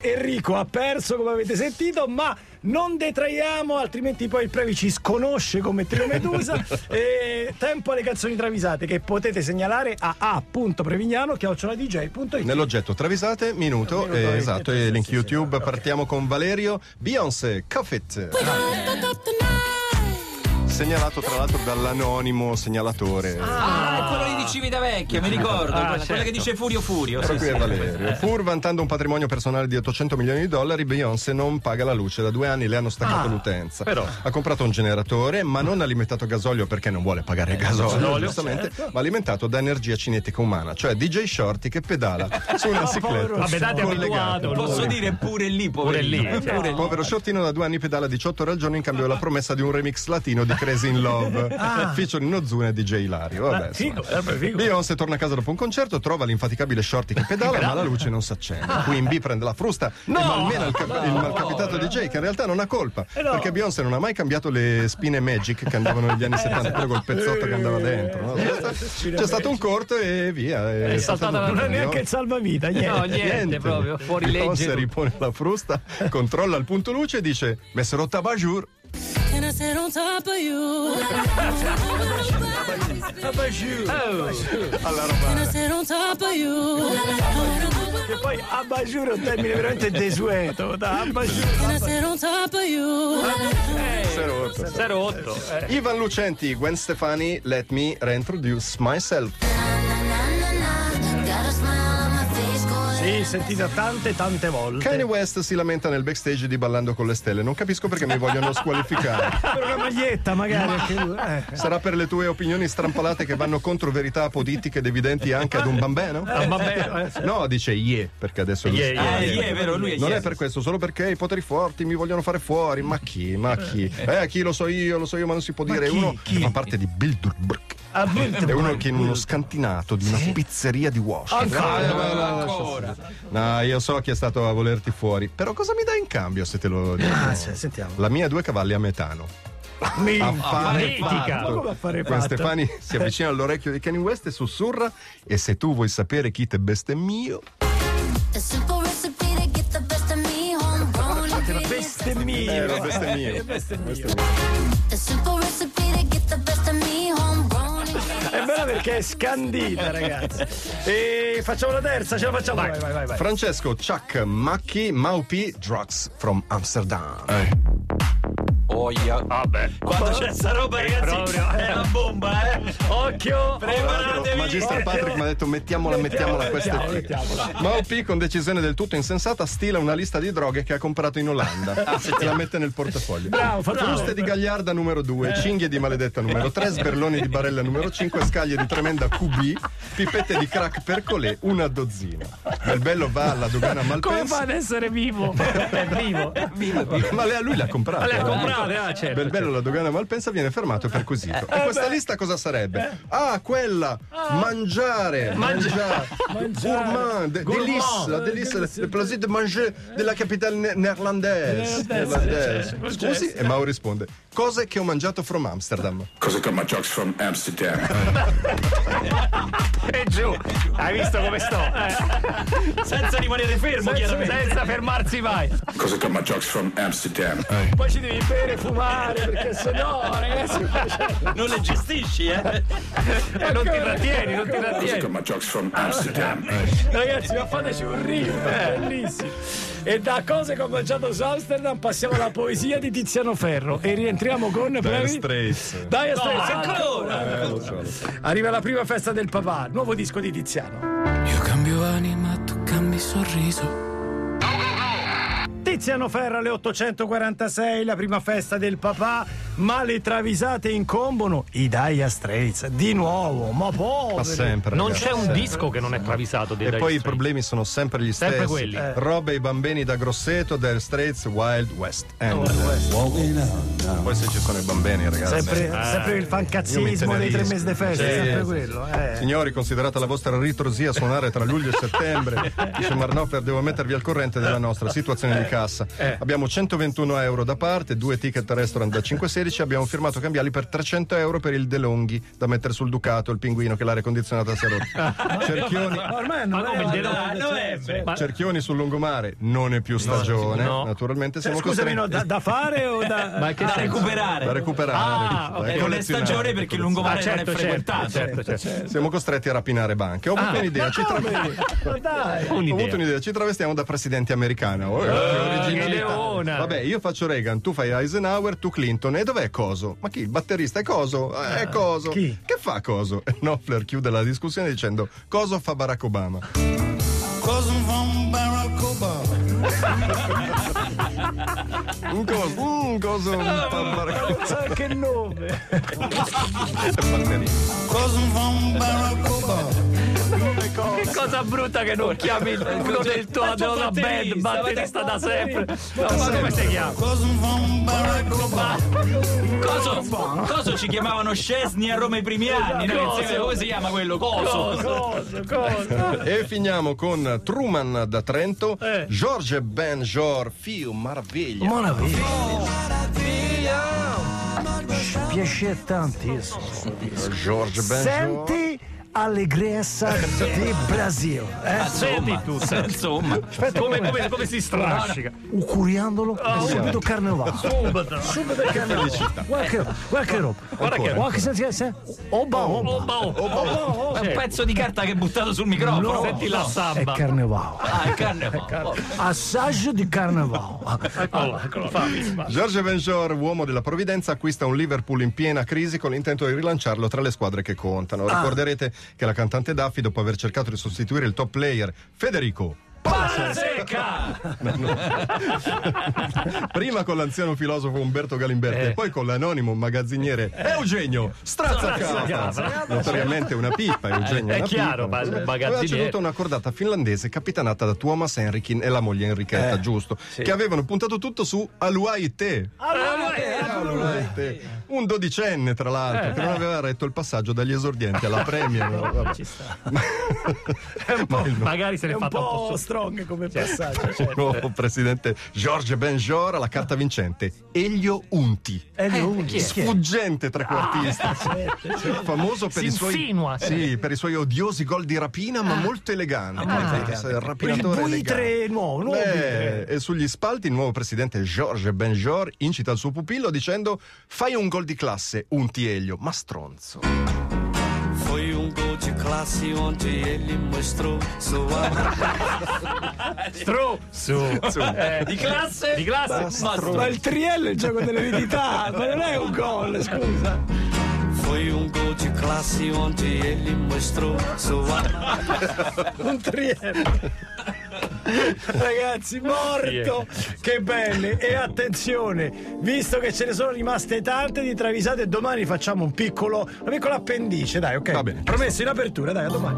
Enrico ha perso come avete sentito, ma non detraiamo, altrimenti poi il Previ ci sconosce come Trio Medusa. e tempo alle canzoni travisate che potete segnalare a a.prevignano.it. Nell'oggetto travisate, minuto, Minuto, eh, esatto, e link YouTube. ok. Partiamo con Valerio, Beyoncé, Cuff It. Segnalato tra l'altro dall'anonimo segnalatore. Ah, quello lì Civitavecchia, mi ricordo. Ah, quella, quella che certo. dice Furio Furio. Però sì, qui sì. è Valerio. Pur vantando un patrimonio personale di 800 milioni di dollari, Beyoncé non paga la luce. Da due anni le hanno staccato l'utenza. però. Ha comprato un generatore, ma non alimentato a gasolio perché non vuole pagare il gasolio, gasolio, giustamente, ma alimentato da energia cinetica umana, cioè DJ Shorty che pedala su una bicicletta. Vabbè, date abituato. Posso dire pure lì, Pure lì, poverino. certo. Pure lì. Povero Shortino da due anni pedala 18 ore al giorno in cambio della promessa di un remix latino di Crazy in Love, featuring Ozuna e DJ Ilario. Vabbè, Ah, eh, figo. Beyoncé torna a casa dopo un concerto, trova l'infaticabile Shorty che pedala, ma la luce non si accende. Quindi prende la frusta e malmena il, cap- il malcapitato DJ che in realtà non ha colpa, Eh, no. perché Beyoncé non ha mai cambiato le spine Magic che andavano negli anni 70, quello col pezzotto che andava dentro. no? C'è sta- C'è stato un corto e via. È saltata la- Non è neanche il salvavita, niente. No, niente, proprio. Fuori Beyoncé legge. ripone la frusta, controlla il punto luce e dice: Messero Tabajur. Can I sit on top of you? Alla Can I sit on top of you? E poi abajur è un termine veramente desueto. Da abajur. Can I sit on top of you? 08. Eh. Ivan Lucenti, Gwen Stefani, let me reintroduce myself. Got a smile on my face going Sì, sentita tante, tante volte. Kanye West si lamenta nel backstage di Ballando con le Stelle. Non capisco perché mi vogliono squalificare. Per una maglietta, magari. anche lui, eh. Sarà per le tue opinioni strampalate che vanno contro verità apodittiche ed evidenti anche ad un bambino? Ah, vabbè, eh. No, dice yeah, perché adesso lui- Yeah, yeah, Ah, yeah. yeah, è vero, lui è Non yeah. è per questo, solo perché i poteri forti mi vogliono fare fuori. Ma chi? Ma chi? Eh, chi lo so io, lo so io, ma non si può dire. È chi? uno Chi? fa parte di Bilderberg. Ah, È uno che in uno scantinato di una pizzeria di Washington. Ancora? Eh, ma- ma- Ancora. No, io so chi è stato a volerti fuori. Però cosa mi dai in cambio se te lo dico? Ah, sì, sentiamo. La mia due cavalli a metano. Mi- Affare Politica. Ma come affare Gwen fatto? Stefani si avvicina all'orecchio di Kanye West e sussurra e se tu vuoi sapere chi te bestemmio A simple recipe to perché è scandita, ragazzi. E facciamo la terza, ce la facciamo. Vai, vai, vai. vai. Francesco Chuck Macchi Maupi Drugs from Amsterdam Oia. Vabbè. Quando c'è sta roba, ragazzi, proprio, eh. è una bomba, eh. Occhio. Preparatevi. Magister Patrick mi ha detto mettiamola, mettiamola questa è Mettiamola, figa. mettiamola. Maupi con decisione del tutto insensata stila una lista di droghe che ha comprato in Olanda e la mette nel portafoglio Bravo, Fruste di gagliarda numero 2, cinghie di maledetta numero 3, sberloni di barella numero 5, scaglie di tremenda QB, pipette di crack per colè, una dozzina. Bel bello va alla dogana Come fa Malpensa. ad essere vivo? È vivo. Ma lei, lui le ha comprate. Ma le ha eh. comprate, ah, certo. Bel bello la dogana Malpensa viene fermato e perquisito. E questa lista cosa sarebbe? Ah, quella! Mangiare! Mangiare! Gourmand! de- Délice! La délice, le plaisir de manger della capitale. Neerlandese, certo. Scusi? E Mao risponde: Cose che ho mangiato from Amsterdam. I got my drugs from Amsterdam. E giù. Hai visto come sto? Eh. Senza rimanere fermo, chiaramente. Senza fermarsi mai. I got my drugs from Amsterdam. Poi ci devi bere fumare perché sennò, ragazzi. Non le gestisci, eh. Eh, non ti trattieni, non ti trattieni. my drugs from Amsterdam. Ragazzi, ma fateci un rito, bellissimo. E da cose che ho mangiato su Amsterdam passiamo alla poesia di Tiziano Ferro e rientriamo con Dire Previ. Straits. Dai, aspetta, ancora? Eh, lo so, lo so. Arriva la prima festa del papà, nuovo disco di Tiziano. Io cambio anima, tu cambi sorriso. Tiziano Ferro alle 846, la prima festa del papà, ma le travisate incombono i Dire Straits. Di nuovo, ma Ma poveri. sempre. Non ragazzi, c'è un sempre. disco che non è travisato dei E Dire poi i Straits. problemi sono sempre gli stessi. Sempre quelli. Eh. Robe e bambini da Grosseto, Dire Straits, Wild West End. Poi se ci sono i bambini, ragazzi. Sempre, sempre il fancazzismo dei tre mesi di festa, Sì, sempre sì, quello. eh. Signori, considerata la vostra ritrosia suonare tra luglio e settembre, dice Marnoffer, devo mettervi al corrente della nostra situazione di cassa. Abbiamo 121 euro da parte, due ticket restaurant da 5 serie 2016 abbiamo firmato cambiali per 300 euro per il De Longhi da mettere sul Ducato, il pinguino che l'aria condizionata si è rotta. Cerchioni, Ma ormai non Ma come è il una- Denone? Novembre. Ma- cerchioni sul lungomare non è più stagione. no. Naturalmente Cioè, siamo Scusami, no, costretti da, da fare o da. Ma che Da senso? recuperare. da recuperare. Ah, da ok. non è collezionare, stagione perché il lungomare Ah, certo, non è certo, frequentato. certo, certo. Siamo costretti a rapinare banche. Ho avuto Ah, un'idea, ci tra- Ma dai. Ho Un'idea. avuto un'idea, ci travestiamo da presidente americana. Oh, che originalità. che leona. Vabbè, io faccio Reagan, tu fai Eisenhower, tu Clinton. E dov'è Coso? Ma chi? Il batterista è Coso? Eh, È Coso. chi? Che fa Coso? E Knopfler chiude la discussione dicendo Coso fa Barack Obama. Un coso, un coso fa Barack Obama. Che nome. Che cosa brutta che non chiami il uno del tuo della band, batterista da sempre. No, ma come si chiama? Coso, coso ci chiamavano Scesni a Roma i primi anni. Come si chiama quello? Coso. Cosa, cosa? E finiamo con Truman da Trento, Eh. George Benjor, Fio Maraviglia. Piace tantissimo. George Benjor. Senti allegrezza di Brasil. Eh? Senti tu. Insomma, Come, come, come si strascica? Un curiandolo subito carnevale. Subito. Subito carnevale. Guarda che, guarda che roba. Guarda che senti. Oba, oba. Oba, oba. è un pezzo di carta che hai buttato sul microfono. No. Senti la È samba. carnevale. Ah, è carne. Assaggio di carnevale. Eccolo, eccolo. George Benjor, uomo della provvidenza, acquista un Liverpool in piena crisi con l'intento di rilanciarlo tra le squadre che contano. Ricorderete che la cantante Duffy, dopo aver cercato di sostituire il top player Federico Palla secca! Prima con l'anziano filosofo Umberto Galimberti Eh. e poi con l'anonimo magazziniere Eugenio Strazzacapra. Strazzacapra. Notoriamente una pippa, Eugenio. È una chiaro, pippa. ma il Aveva magazziniere- ceduto una cordata finlandese capitanata da Tuomas Henrikin e la moglie Enrichetta, Eh, giusto? Che avevano puntato tutto su Aluai Te. Aluai Te. Un dodicenne, tra l'altro, che non aveva retto il passaggio dagli esordienti alla Premier. Vabbè. Ma il Magari se È ne è un fatta un po' po' strong come passaggio. Certo. nuovo presidente George Benjor alla carta vincente Elio Unti. Lui. chi è? Sfuggente trequartista. Famoso per i suoi. Sì, per i suoi odiosi gol di rapina, ma molto elegante. Sì, il rapinatore Il buitre elegante. nuovo, nuovo Beh, buitre. e sugli spalti il nuovo presidente George Benjor incita il suo pupillo dicendo fai un gol di classe, Unti Elio, ma stronzo. Foi um gol de classe onde ele mostrou sua Stru. Su. Eh, di classe? Di classe? Ma il triello è il gioco dell'eredità, ma non è un gol, scusa. Foi um gol de classe onde ele mostrou sua Un triello. Ragazzi, morto! Che belle! E attenzione, visto che ce ne sono rimaste tante di travisate, domani facciamo un piccolo, una piccola appendice, dai, ok? Va bene. Promesso in apertura, dai, a domani.